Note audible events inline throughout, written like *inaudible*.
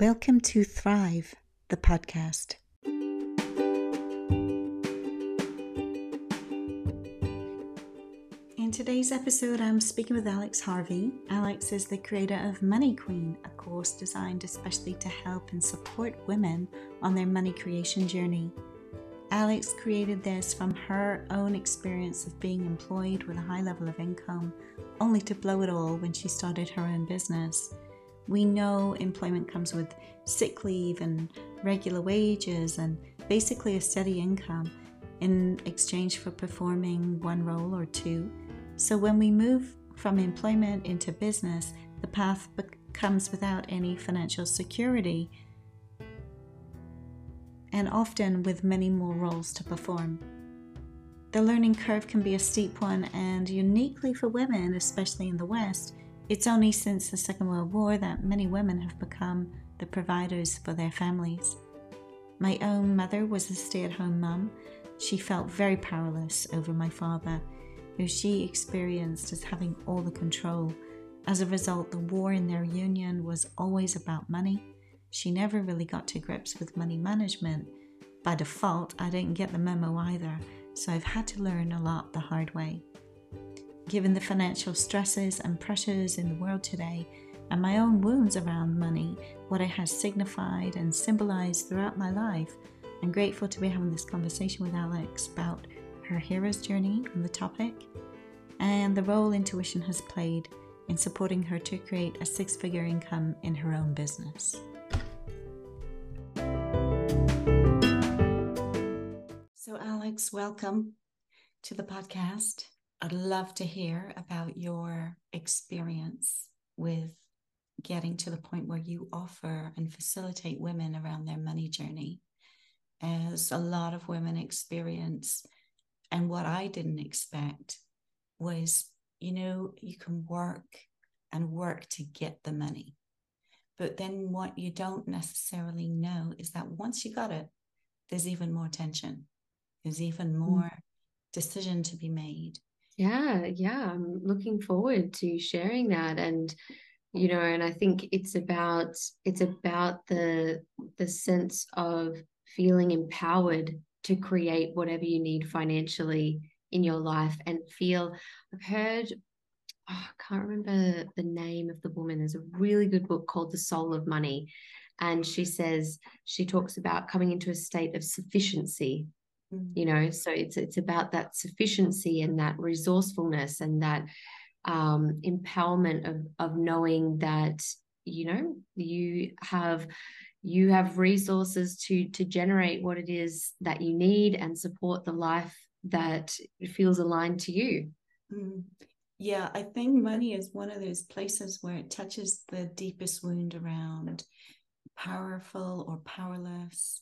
Welcome to Thrive, the podcast. In today's episode, I'm speaking with Alex Harvey. Alex is the creator of Money Queen, a course designed especially to help and support women on their money creation journey. Alex created this from her own experience of being employed with a high level of income, only to blow it all when she started her own business. We know employment comes with sick leave and regular wages and basically a steady income in exchange for performing one role or two. So when we move from employment into business, the path comes without any financial security and often with many more roles to perform. The learning curve can be a steep one, and uniquely for women, especially in the West, it's only since the Second World War that many women have become the providers for their families. My own mother was a stay at home mum. She felt very powerless over my father, who she experienced as having all the control. As a result, the war in their union was always about money. She never really got to grips with money management. By default, I didn't get the memo either, so I've had to learn a lot the hard way. Given the financial stresses and pressures in the world today, and my own wounds around money, what it has signified and symbolized throughout my life, I'm grateful to be having this conversation with Alex about her hero's journey on the topic and the role intuition has played in supporting her to create a six figure income in her own business. So, Alex, welcome to the podcast. I'd love to hear about your experience with getting to the point where you offer and facilitate women around their money journey. As a lot of women experience, and what I didn't expect was, you know, you can work and work to get the money. But then what you don't necessarily know is that once you got it, there's even more tension. There's even mm. more mm. decision to be made. Yeah, yeah. I'm looking forward to sharing that and you know, and I think it's about it's about the the sense of feeling empowered to create whatever you need financially in your life and feel I've heard oh, I can't remember the name of the woman. There's a really good book called The Soul of Money. And she says, she talks about coming into a state of sufficiency. You know so it's it's about that sufficiency and that resourcefulness and that um, empowerment of of knowing that you know you have you have resources to to generate what it is that you need and support the life that feels aligned to you mm. yeah i think money is one of those places where it touches the deepest wound around powerful or powerless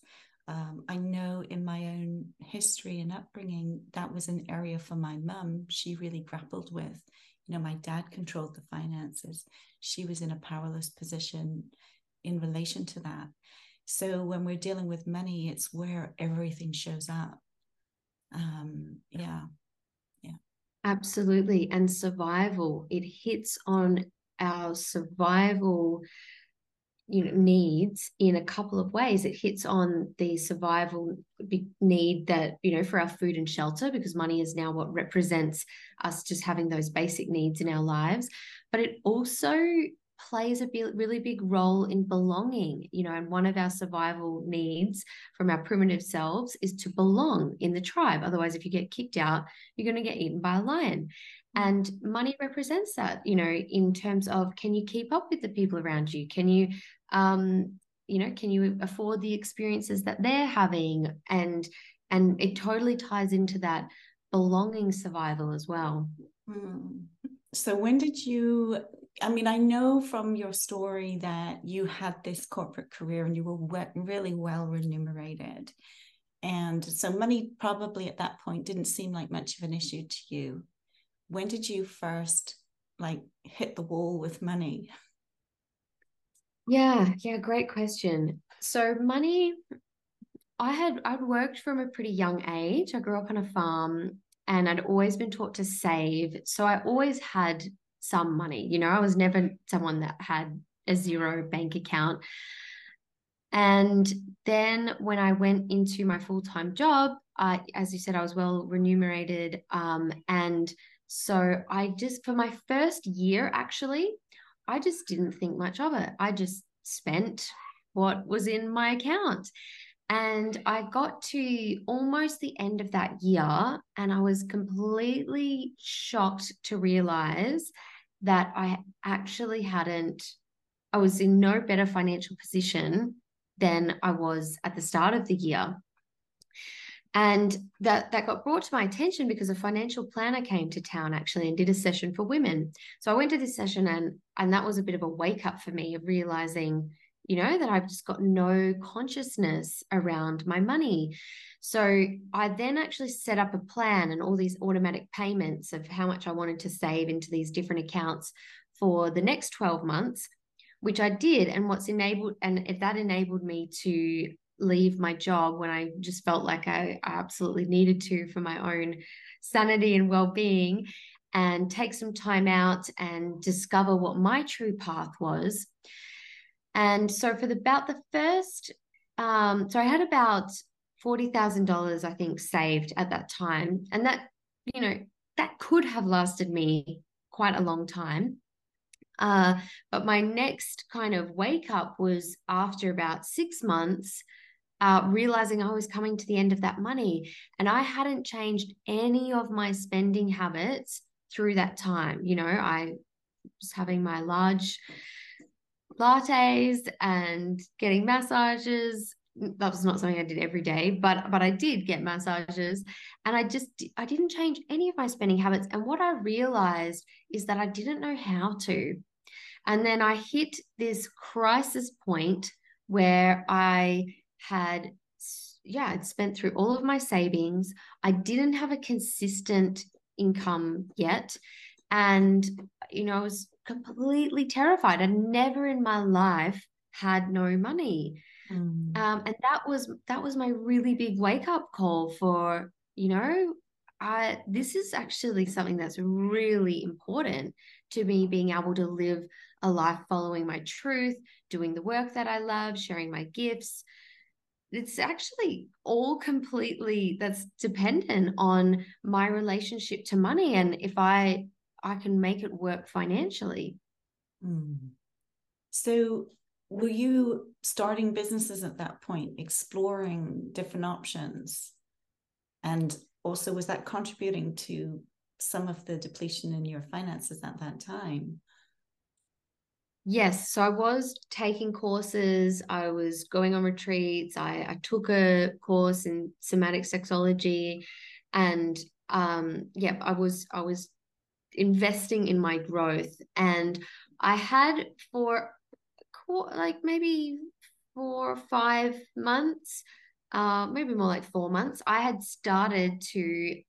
um, I know in my own history and upbringing, that was an area for my mum. She really grappled with. You know, my dad controlled the finances. She was in a powerless position in relation to that. So when we're dealing with money, it's where everything shows up. Um, yeah. Yeah. Absolutely. And survival, it hits on our survival you know needs in a couple of ways. It hits on the survival need that you know for our food and shelter because money is now what represents us just having those basic needs in our lives. But it also plays a really big role in belonging you know and one of our survival needs from our primitive selves is to belong in the tribe. Otherwise if you get kicked out you're going to get eaten by a lion and money represents that you know in terms of can you keep up with the people around you? Can you um you know can you afford the experiences that they're having? And and it totally ties into that belonging survival as well. Hmm. so when did you i mean i know from your story that you had this corporate career and you were really well remunerated. And so money probably at that point didn't seem like much of an issue to you when did you first like hit the wall with money? Yeah, yeah, great question. So money, I had I'd worked from a pretty young age. I grew up on a farm and I'd always been taught to save. So I always had some money. You know, I was never someone that had a zero bank account. And then when I went into my full time job, uh, as you said, I was well remunerated. Um, and so I just, for my first year, actually, I just didn't think much of it. I just spent what was in my account. And I got to almost the end of that year, and I was completely shocked to realize that I actually hadn't, I was in no better financial position than I was at the start of the year. And that, that got brought to my attention because a financial planner came to town actually and did a session for women. So I went to this session and and that was a bit of a wake up for me of realizing, you know, that I've just got no consciousness around my money. So I then actually set up a plan and all these automatic payments of how much I wanted to save into these different accounts for the next 12 months which I did. And what's enabled, and if that enabled me to leave my job when I just felt like I, absolutely needed to for my own sanity and well being, and take some time out and discover what my true path was. And so, for the, about the first, um, so I had about $40,000, I think, saved at that time. And that, you know, that could have lasted me quite a long time. Uh, but my next kind of wake up was after about six months, uh, realizing I was coming to the end of that money. And I hadn't changed any of my spending habits through that time. You know, I was having my large lattes and getting massages that was not something I did every day, but but I did get massages and I just I didn't change any of my spending habits and what I realized is that I didn't know how to. And then I hit this crisis point where I had yeah, I'd spent through all of my savings. I didn't have a consistent income yet and you know, I was completely terrified. I never in my life had no money Mm. Um, and that was that was my really big wake up call for you know I this is actually something that's really important to me being able to live a life following my truth, doing the work that I love, sharing my gifts. It's actually all completely that's dependent on my relationship to money and if I I can make it work financially. Mm. So were you starting businesses at that point, exploring different options? And also, was that contributing to some of the depletion in your finances at that time? Yes. So I was taking courses, I was going on retreats, I, I took a course in somatic sexology and um yeah, I was I was investing in my growth and I had for like maybe four or five months, uh, maybe more like four months, I had started to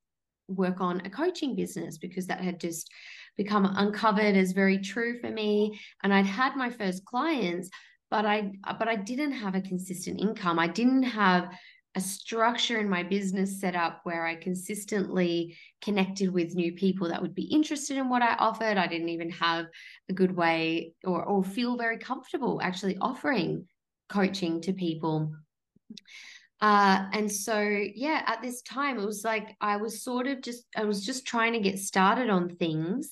work on a coaching business because that had just become uncovered is very true for me. And I'd had my first clients, but I but I didn't have a consistent income. I didn't have a structure in my business set up where I consistently connected with new people that would be interested in what I offered. I didn't even have a good way or, or feel very comfortable actually offering coaching to people. Uh, and so, yeah, at this time, it was like I was sort of just, I was just trying to get started on things.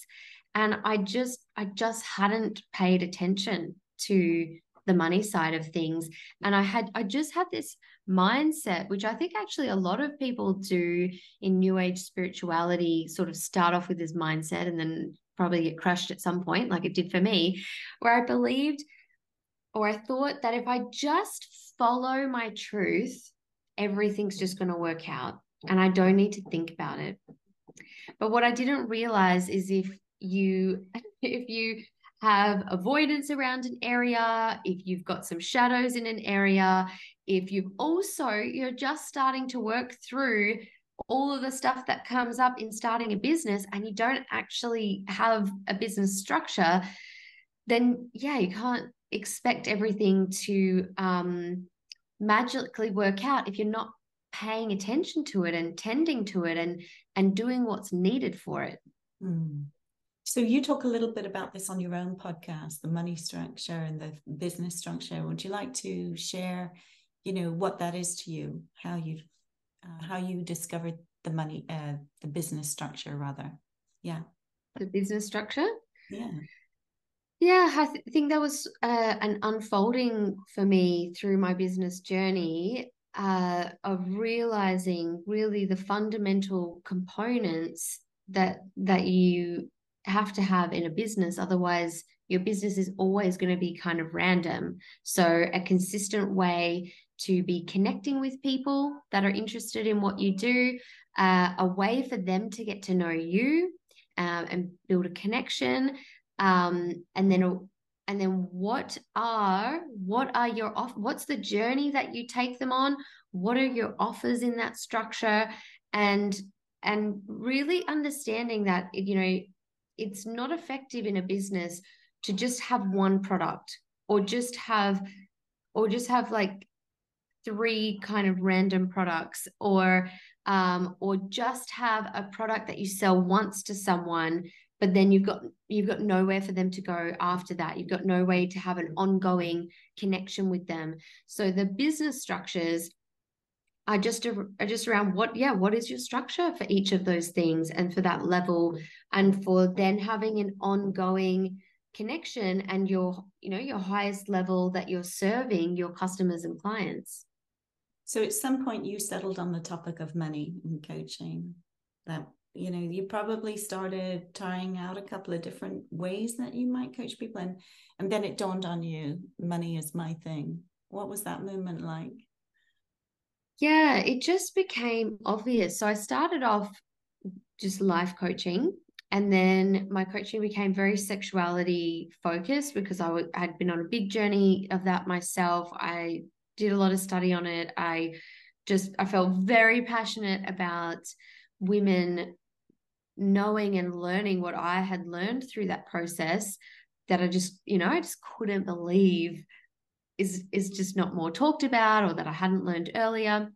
And I just, I just hadn't paid attention to the money side of things. And I had, I just had this mindset, which I think actually a lot of people do in New Age spirituality, sort of start off with this mindset and then probably get crushed at some point, like it did for me, where I believed or I thought that if I just follow my truth, everything's just going to work out and I don't need to think about it. But what I didn't realize is if you *laughs* if you have avoidance around an area, if you've got some shadows in an area, if you've also, you're just starting to work through all of the stuff that comes up in starting a business and you don't actually have a business structure, then yeah, you can't expect everything to um, magically work out if you're not paying attention to it and tending to it and and doing what's needed for it. Mm. So you talk a little bit about this on your own podcast, the money structure and the business structure. Would you like to share, you know, what that is to you, how you, uh, how you discovered the money, uh, the business structure rather? Yeah. The business structure. Yeah. Yeah, I th- think that was uh, an unfolding for me through my business journey uh, of realizing really the fundamental components that that you have to have in a business. Otherwise, your business is always going to be kind of random. So, a consistent way to be connecting with people that are interested in what you do, uh, a way for them to get to know you um, and build a connection, um, and then and then what are what are your off what's the journey that you take them on? What are your offers in that structure? And and really understanding that you know it's not effective in a business to just have one product or just have or just have like three kind of random products or um or just have a product that you sell once to someone but then you've got you've got nowhere for them to go after that. You've got no way to have an mm. ongoing connection with them. So the business structures are just are just around what yeah what is your structure for each of those things and for that level and for then having an ongoing connection and your you know your highest level that you're serving your customers and clients? So at some point you settled on the topic of money in coaching that you know you probably started trying out a couple of different ways that you might coach people and and then it dawned on you money is my thing what was that moment like yeah, it just became obvious. So I started off just life coaching. And then my coaching became very sexuality focused because I had been on a big journey of that myself. I did a lot of study on it. I just, I felt very passionate about women knowing and learning what I had learned through that process that I just, you know, I just couldn't believe is is just not more talked about or that I hadn't learned earlier.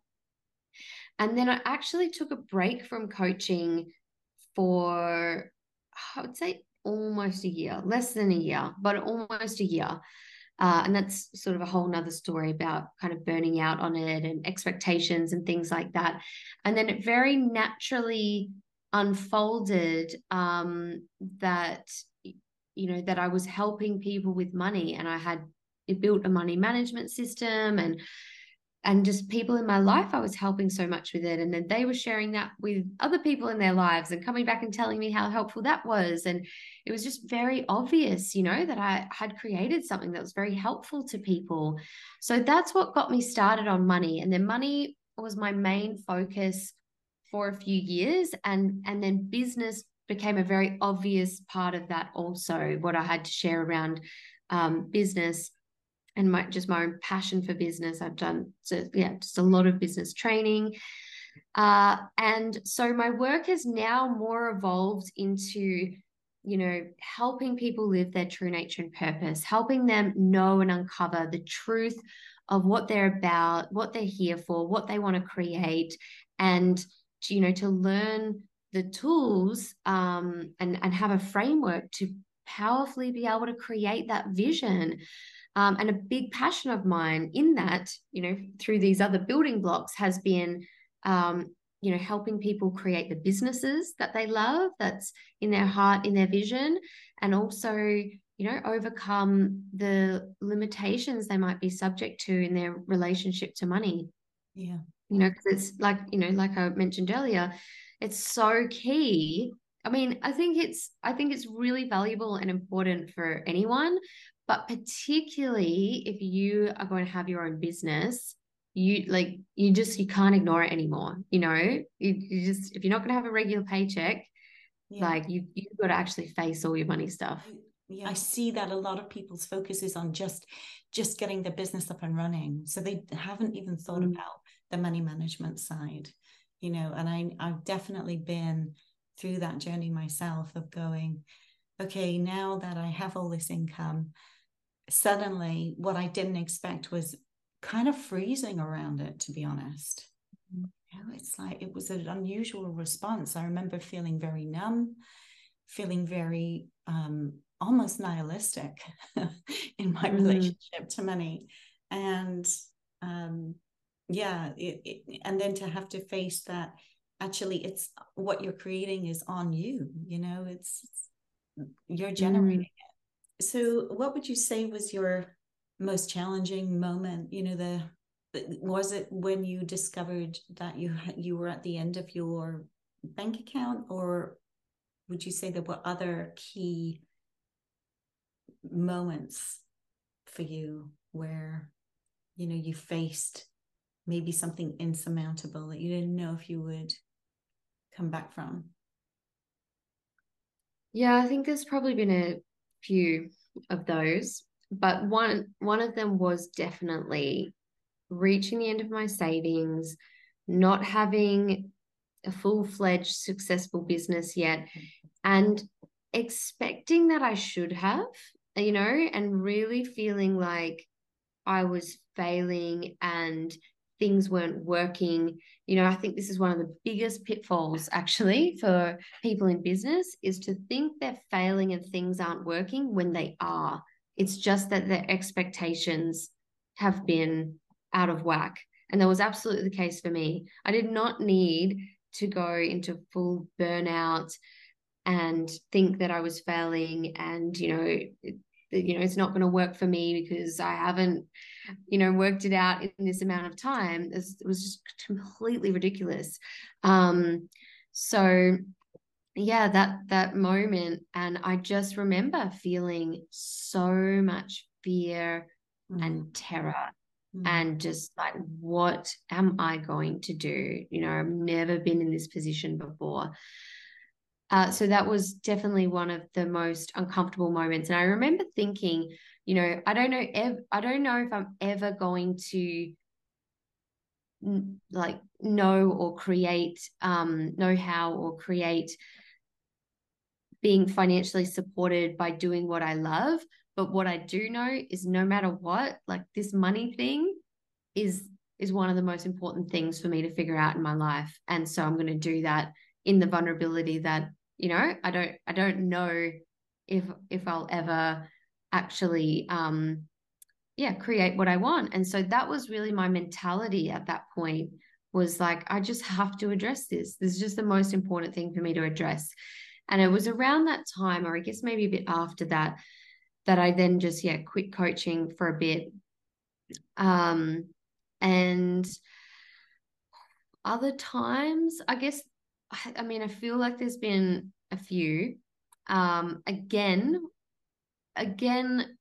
And then I actually took a break from coaching for I would say almost a year, less than a year, but almost a year. Uh, and that's sort of a whole nother story about kind of burning out on it and expectations and things like that. And then it very naturally unfolded um, that you know that I was helping people with money and I had built a money management system and and just people in my life I was helping so much with it and then they were sharing that with other people in their lives and coming back and telling me how helpful that was and it was just very obvious you know that I had created something that was very helpful to people. So that's what got me started on money and then money was my main focus for a few years and and then business became a very obvious part of that also what I had to share around um, business and my just my own passion for business. I've done so yeah, just a lot of business training. Uh, and so my work has now more evolved into you know helping people live their true nature and purpose helping them know and uncover the truth of what they're about what they're here for what they want to create and to, you know to learn the tools um, and and have a framework to powerfully be able to create that vision um, and a big passion of mine in that, you know, through these other building blocks has been, um, you know, helping people create the businesses that they love, that's in their heart, in their vision, and also, you know, overcome the limitations they might be subject to in their relationship to money. Yeah. You know, because it's like, you know, like I mentioned earlier, it's so key I mean, I think it's I think it's really valuable and important for anyone, but particularly if you are going to have your own business, you like you just you can't ignore it anymore. You know, you, you just if you're not going to have a regular paycheck, yeah. like you you've got to actually face all your money stuff. Yeah, I see that a lot of people's focus is on just just getting the business up and running, so they haven't even thought mm. about the money management side. You know, and I I've definitely been through that journey myself of going, okay, now that I have all this income, suddenly what I didn't expect was kind of freezing around it, to be honest. Mm-hmm. You know, it's like it was an unusual response. I remember feeling very numb. feeling very um, almost nihilistic *laughs* in my mm. relationship to money. And um, yeah, it, it, and then to have to face that actually it's what you're creating is on you, you know, it's, it's you're generating mm. it. So, what would you say was your most challenging moment? You know, the was it when you discovered that you you were at the end of your bank account or would you say there were other key moments for you where you know you faced maybe something insurmountable that you didn't know if you would come back from? Yeah i think there's probably been a few of those but one one of them was definitely reaching the end of my savings not having a full-fledged successful business yet and expecting that I should have, you know, and really feeling like I was failing and things weren't working. You know, I think this is one of the biggest pitfalls actually for people in business is to think they're failing and things aren't working when they are. It's just that their expectations have been out of whack. And that was absolutely the case for me. I did not need to go into full burnout and think that I was failing and you know you know it's not going to work for me because I haven't you know worked it out in this amount of time it was just completely ridiculous um so yeah that that moment and I just remember feeling so much fear mm. and terror mm. and just like what am I going to do you know I've never been in this position before uh, so that was definitely one of the most uncomfortable moments. And I remember thinking, you know, I don't know, ev- I don't know if I'm ever going to n- like know or create, um, know how or create being financially supported by doing what I love. But what I do know is no matter what, like this money thing is is one of the most important things for me to figure out in my life. And so I'm going to do that in the vulnerability that you know i don't i don't know if if i'll ever actually um yeah create what i want. And so that was really my mentality at that point was like i just have to address this. This is just the most important thing for me to address. And it was around that time or i guess maybe a bit after that that i then just yeah quit coaching for a bit. Um and other times i guess I, I mean, I feel like there's been a few. Um, again, again,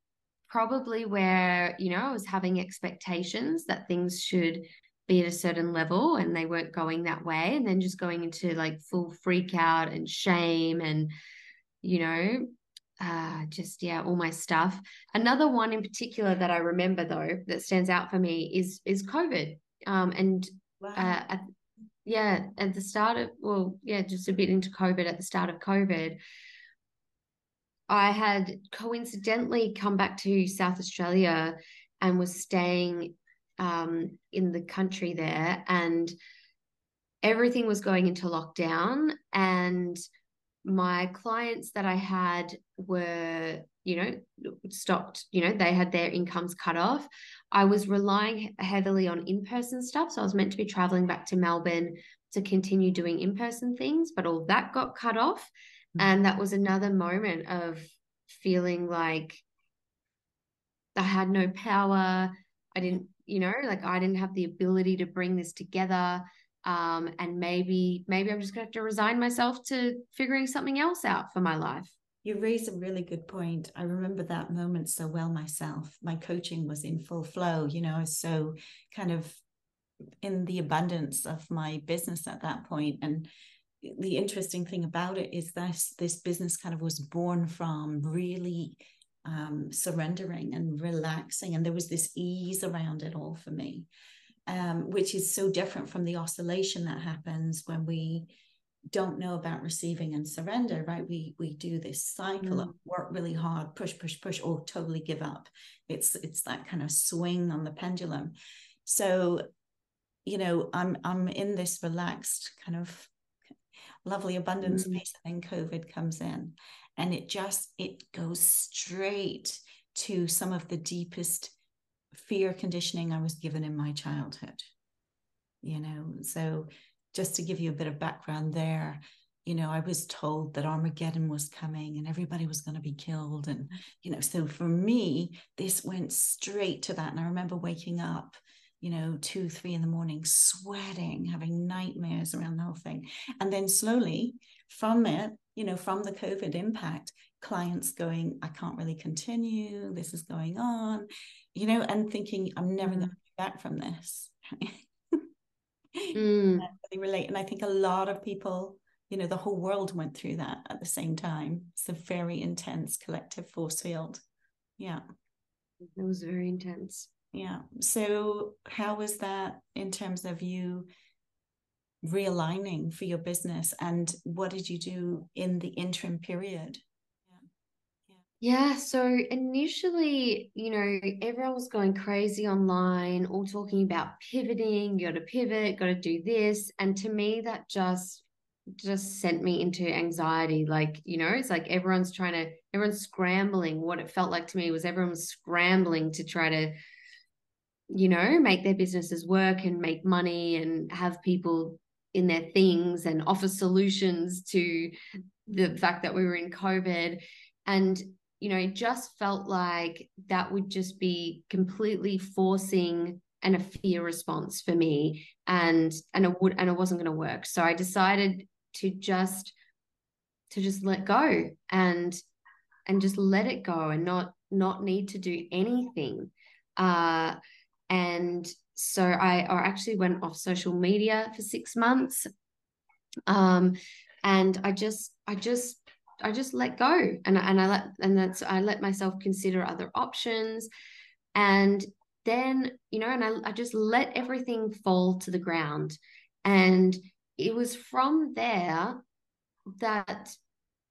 probably where, you know, I was having expectations that things should be at a certain level and they weren't going that way. And then just going into like full freak out and shame and, you know, uh, just yeah, all my stuff. Another one in particular that I remember though that stands out for me is is COVID. Um, and wow. uh, yeah, at the start of, well, yeah, just a bit into COVID, at the start of COVID, I had coincidentally come back to South Australia and was staying um, in the country there, and everything was going into lockdown. And my clients that I had were you know, stopped, you know, they had their incomes cut off. I was relying heavily on in person stuff. So I was meant to be traveling back to Melbourne to continue doing in person things, but all that got cut off. Mm-hmm. And that was another moment of feeling like I had no power. I didn't, you know, like I didn't have the ability to bring this together. Um, and maybe, maybe I'm just gonna have to resign myself to figuring something else out for my life. You raise a really good point. I remember that moment so well myself. My coaching was in full flow. You know, I was so kind of in the abundance of my business at that point. And the interesting thing about it is that this business kind of was born from really um, surrendering and relaxing. And there was this ease around it all for me, um, which is so different from the oscillation that happens when we don't know about receiving and surrender right? We we do this cycle mm. of work really hard push push push or totally give up. It's it's that kind of swing on the pendulum. So you know i'm i'm in this relaxed kind of lovely abundance mm-hmm. space and then covid comes in. And it just it goes straight to some of the deepest fear conditioning i was given in my childhood you know? So just to give you a bit of background there you know i was told that armageddon was coming and everybody was going to be killed and you know so for me this went straight to that. And i remember waking up you know two three in the morning sweating having nightmares around the whole thing. And then slowly from it you know from the covid impact clients going i can't really continue. This is going on you know and thinking i'm never mm-hmm. going to be back from this *laughs* mm. *laughs* really relate and i think a lot of people you know the whole world went through that at the same time. It's a very intense collective force field. Yeah. It was very intense. Yeah. So how was that in terms of you realigning for your business and what did you do in the interim period yeah, so initially, you know, everyone was going crazy online, all talking about pivoting, you got to pivot, got to do this. And to me, that just just sent me into anxiety. Like, you know, it's like everyone's trying to, everyone's scrambling. What it felt like to me was everyone was scrambling to try to, you know, make their businesses work and make money and have people in their things and offer solutions to the fact that we were in COVID. And you know, it just felt like that would just be completely forcing and a fear response for me and and it would and it wasn't going to work. So i decided to just to just let go and and just let it go and not not need to do anything. Uh and so i i actually went off social media for 6 months um and i just i just I just let go. And and I let and that's I let myself consider other options. And then you know and I, I just let everything fall to the ground. And it was from there that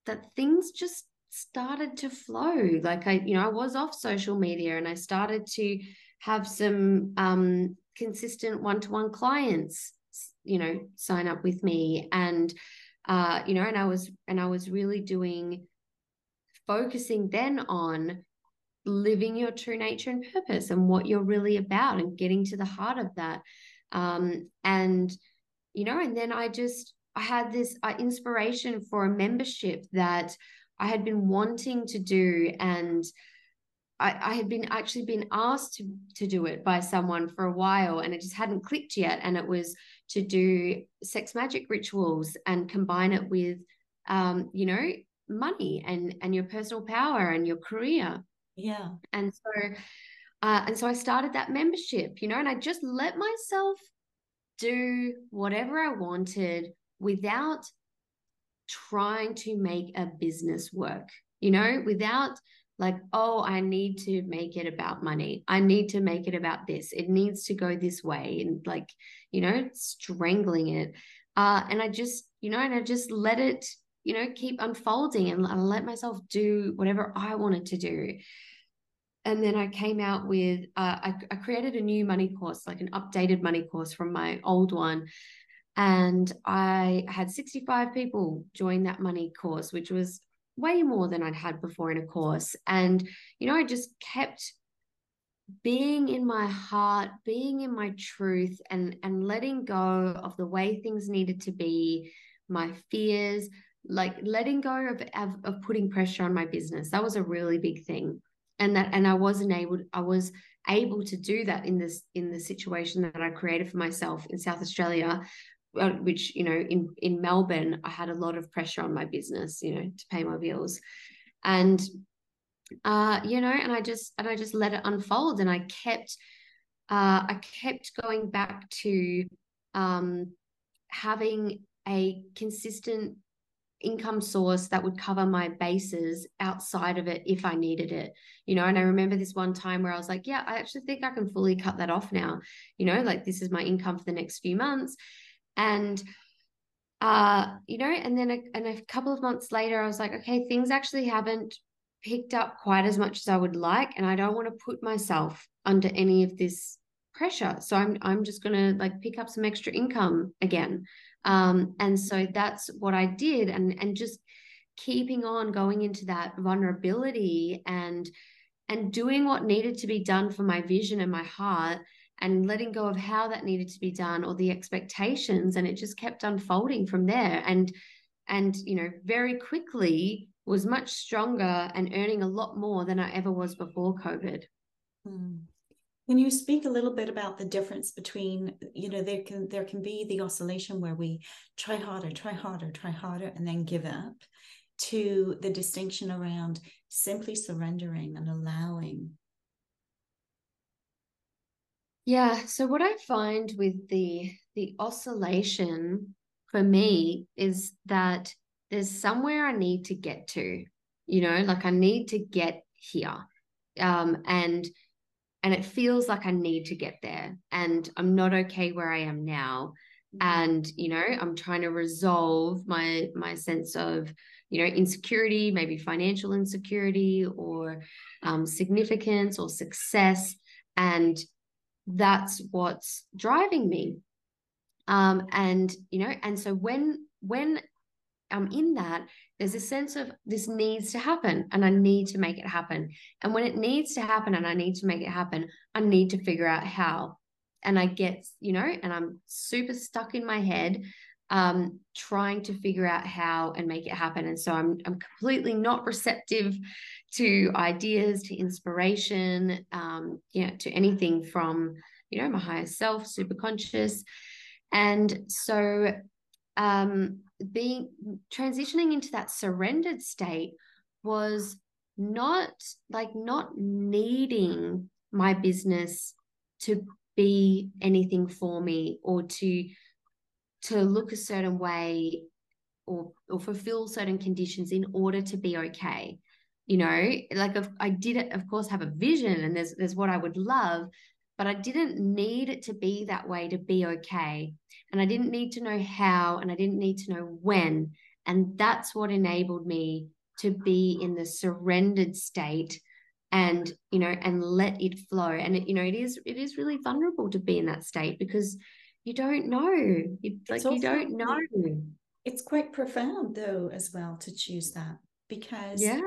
that things just started to flow. Like I you know I was off social media and I started to have some um consistent one-to-one clients you know sign up with me. And uh, you know, and I was and I was really doing focusing then on living your true nature and purpose and what you're really about and getting to the heart of that. Um, and you know, and then I just I had this uh, inspiration for a membership that I had been wanting to do and I, I, had been actually been asked to, to do it by someone for a while and it just hadn't clicked yet. And it was to do sex magic rituals and combine it with, um, you know, money and, and your personal power and your career. Yeah. And so, uh, and so I started that membership, you know, and I just let myself do whatever I wanted without trying to make a business work, you know, without like, oh, I need to make it about money. I need to make it about this. It needs to go this way. And like, you know, strangling it. Uh, and I just, you know, and I just let it, you know, keep unfolding and I let myself do whatever I wanted to do. And then I came out with, uh, I, I created a new money course, like an updated money course from my old one. And I had 65 people join that money course, which was way more than I'd had before in a course. And, you know, I just kept being in my heart, being in my truth and and letting go of the way things needed to be, my fears, like letting go of, of, of putting pressure on my business. That was a really big thing. And that and I wasn't able I was able to do that in this in the situation that I created for myself in South Australia which you know in in Melbourne I had a lot of pressure on my business you know to pay my bills and uh you know and I just and I just let it unfold and I kept uh I kept going back to um having a consistent income source that would cover my bases outside of it if I needed it. You know, and I remember this one time where I was like, yeah, I actually think I can fully cut that off now. You know, like this is my income for the next few months and uh you know and then a, and a couple of months later i was like okay things actually haven't picked up quite as much as i would like and i don't want to put myself under any of this pressure so i'm i'm just to like pick up some extra income again Um, and so that's what I did. And, and just keeping on going into that vulnerability and and doing what needed to be done for my vision and my heart and letting go of how that needed to be done or the expectations and it just kept unfolding from there and and you know very quickly was much stronger and earning a lot more than I ever was before covid hmm. Can you speak a little bit about the difference between, you know, there can there can be the oscillation where we try harder, try harder, try harder, and then give up, to the distinction around simply surrendering and allowing yeah so what i find with the the oscillation for me is that there's somewhere i need to get to you know like i need to get here um and and it feels like i need to get there and i'm not okay where i am now mm-hmm. and you know i'm trying to resolve my my sense of you know insecurity maybe financial insecurity or um, significance or success and that's what's driving me. Um, and you know and so when when i'm in that there's a sense of this needs to happen and i need to make it happen. And when it needs to happen and i need to make it happen i need to figure out how. And i get you know and i'm super stuck in my head um, trying to figure out how and make it happen. And so I'm I'm completely not receptive to ideas, to inspiration, um, you know, to anything from you know my higher self, super conscious, and so um, being transitioning into that surrendered state was not like not needing my business to be anything for me or to to look a certain way or or fulfill certain conditions in order to be okay. You know like i did of course have a vision and there's there's what i would love but i didn't need it to be that way to be okay. And i didn't need to know how and i didn't need to know when. And that's what enabled me to be in the surrendered state and you know and let it flow. And it, you know it is it is really vulnerable to be in that state because you don't know. It's like you don't know. It's quite profound though, as well, to choose that because yeah,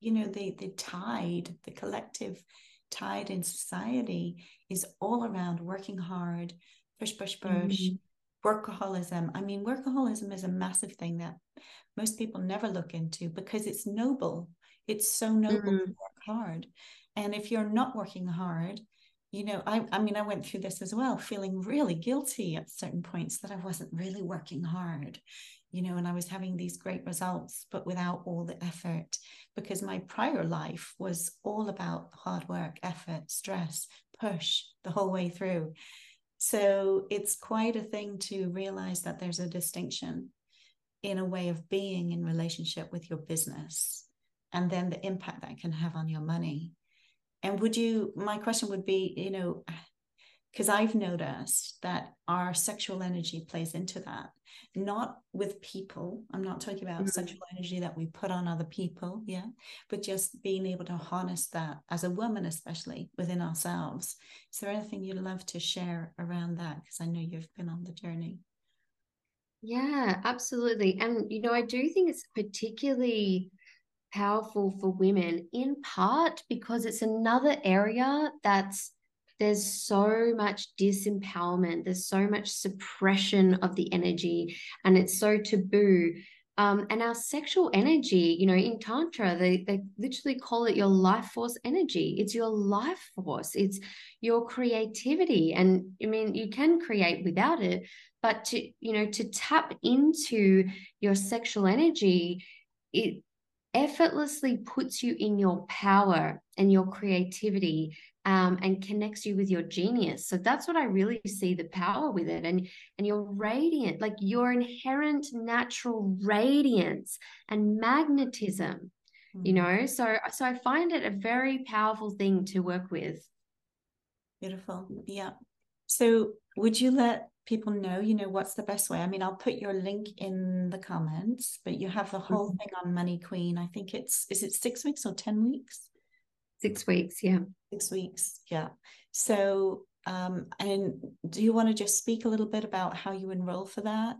you know, the the tide, the collective tide in society is all around working hard, push, push, push, mm-hmm. workaholism. I mean, workaholism is a massive thing that most people never look into because it's noble. It's so noble mm-hmm. to work hard. And if you're not working hard, you know I, I mean i went through this as well feeling really guilty at certain points that i wasn't really working hard you know and i was having these great results but without all the effort because my prior life was all about hard work effort stress push the whole way through. So it's quite a thing to realize that there's a distinction in a way of being in relationship with your business and then the impact that can have on your money and would you, my question would be, you know, because I've noticed that our sexual energy plays into that, not with people. I'm not talking about mm-hmm. sexual energy that we put on other people, yeah, but just being able to harness that as a woman, especially within ourselves. Is there anything you'd love to share around that? Because I know you've been on the journey. Yeah, absolutely. And, you know, I do think it's particularly powerful for women in part because it's another area that's there's so much disempowerment there's so much suppression of the energy and it's so taboo um, and our sexual energy, you know, in Tantra, they, they literally call it your life force energy. It's your life force, it's your creativity. And I mean, you can create without it, but to, you know, to tap into your sexual energy, it effortlessly puts you in your power and your creativity um, and connects you with your genius. So that's what I really see the power with it. And and you're radiant, like your inherent natural radiance and magnetism, mm-hmm. you know. So so I find it a very powerful thing to work with. Beautiful. Yeah. So would you let people know, you know, what's the best way? I mean, I'll put your link in the comments, but you have the whole mm-hmm. thing on Money Queen. I think it's, is it six weeks or 10 weeks? Six weeks, yeah. Six weeks, yeah. So, um, and do you want to just speak a little bit about how you enroll for that?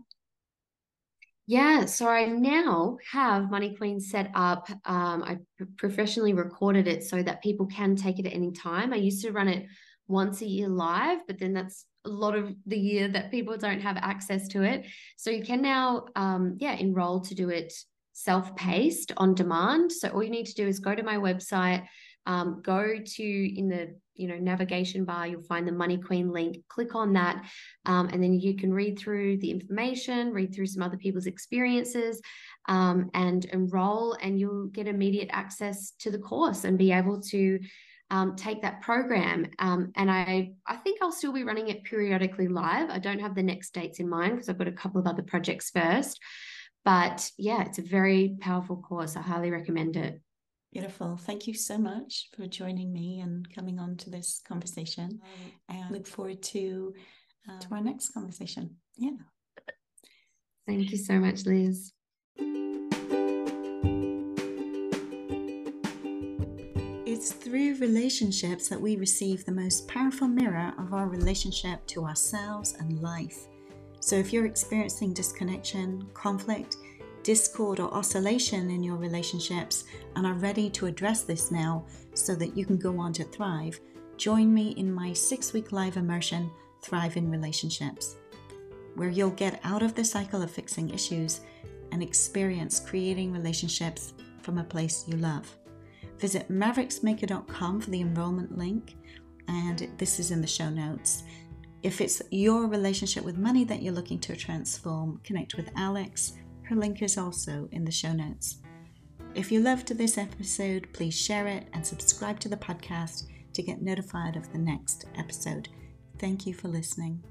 Yeah, so I now have Money Queen set up. Um, I professionally recorded it so that people can take it at any time. I used to run it once a year live, but then that's a lot of the year that people don't have access to it. So you can now, um, yeah, enroll to do it self-paced on demand. So all you need to do is go to my website, um, go to in the you know navigation bar you'll find the money queen link click on that um, and then you can read through the information read through some other people's experiences um, and enroll and you'll get immediate access to the course and be able to um, take that program um, and i i think i'll still be running it periodically live i don't have the next dates in mind because i've got a couple of other projects first but yeah it's a very powerful course i highly recommend it Beautiful. Thank you so much for joining me and coming on to this conversation. I look forward to uh, to our next conversation. Yeah. Thank you so much, Liz. It's through relationships that we receive the most powerful mirror of our relationship to ourselves and life. So if you're experiencing disconnection, conflict, discord or oscillation in your relationships and are ready to address this now so that you can go on to thrive, join me in my six week live immersion, Thrive in Relationships, where you'll get out of the cycle of fixing issues and experience creating relationships from a place you love. Visit maverixmaker.com for the enrollment link, and this is in the show notes. If it's your relationship with money that you're looking to transform, connect with Alex her link is also in the show notes. If you loved this episode, please share it and subscribe to the podcast to get notified of the next episode. Thank you for listening.